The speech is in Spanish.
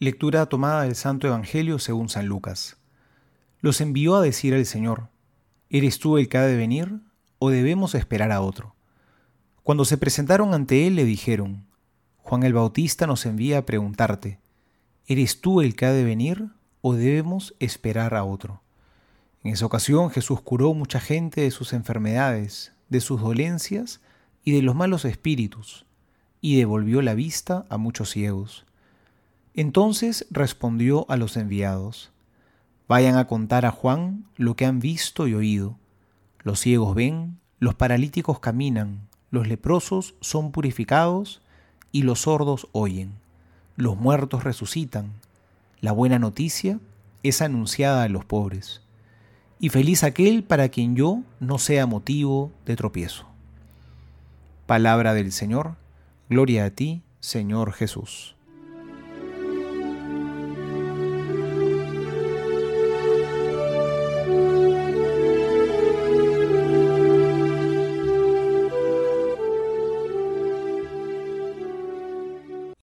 Lectura tomada del Santo Evangelio según San Lucas. Los envió a decir al Señor, ¿Eres tú el que ha de venir o debemos esperar a otro? Cuando se presentaron ante él le dijeron, Juan el Bautista nos envía a preguntarte, ¿eres tú el que ha de venir o debemos esperar a otro? En esa ocasión Jesús curó mucha gente de sus enfermedades, de sus dolencias y de los malos espíritus, y devolvió la vista a muchos ciegos. Entonces respondió a los enviados, Vayan a contar a Juan lo que han visto y oído. Los ciegos ven, los paralíticos caminan, los leprosos son purificados y los sordos oyen. Los muertos resucitan. La buena noticia es anunciada a los pobres. Y feliz aquel para quien yo no sea motivo de tropiezo. Palabra del Señor. Gloria a ti, Señor Jesús.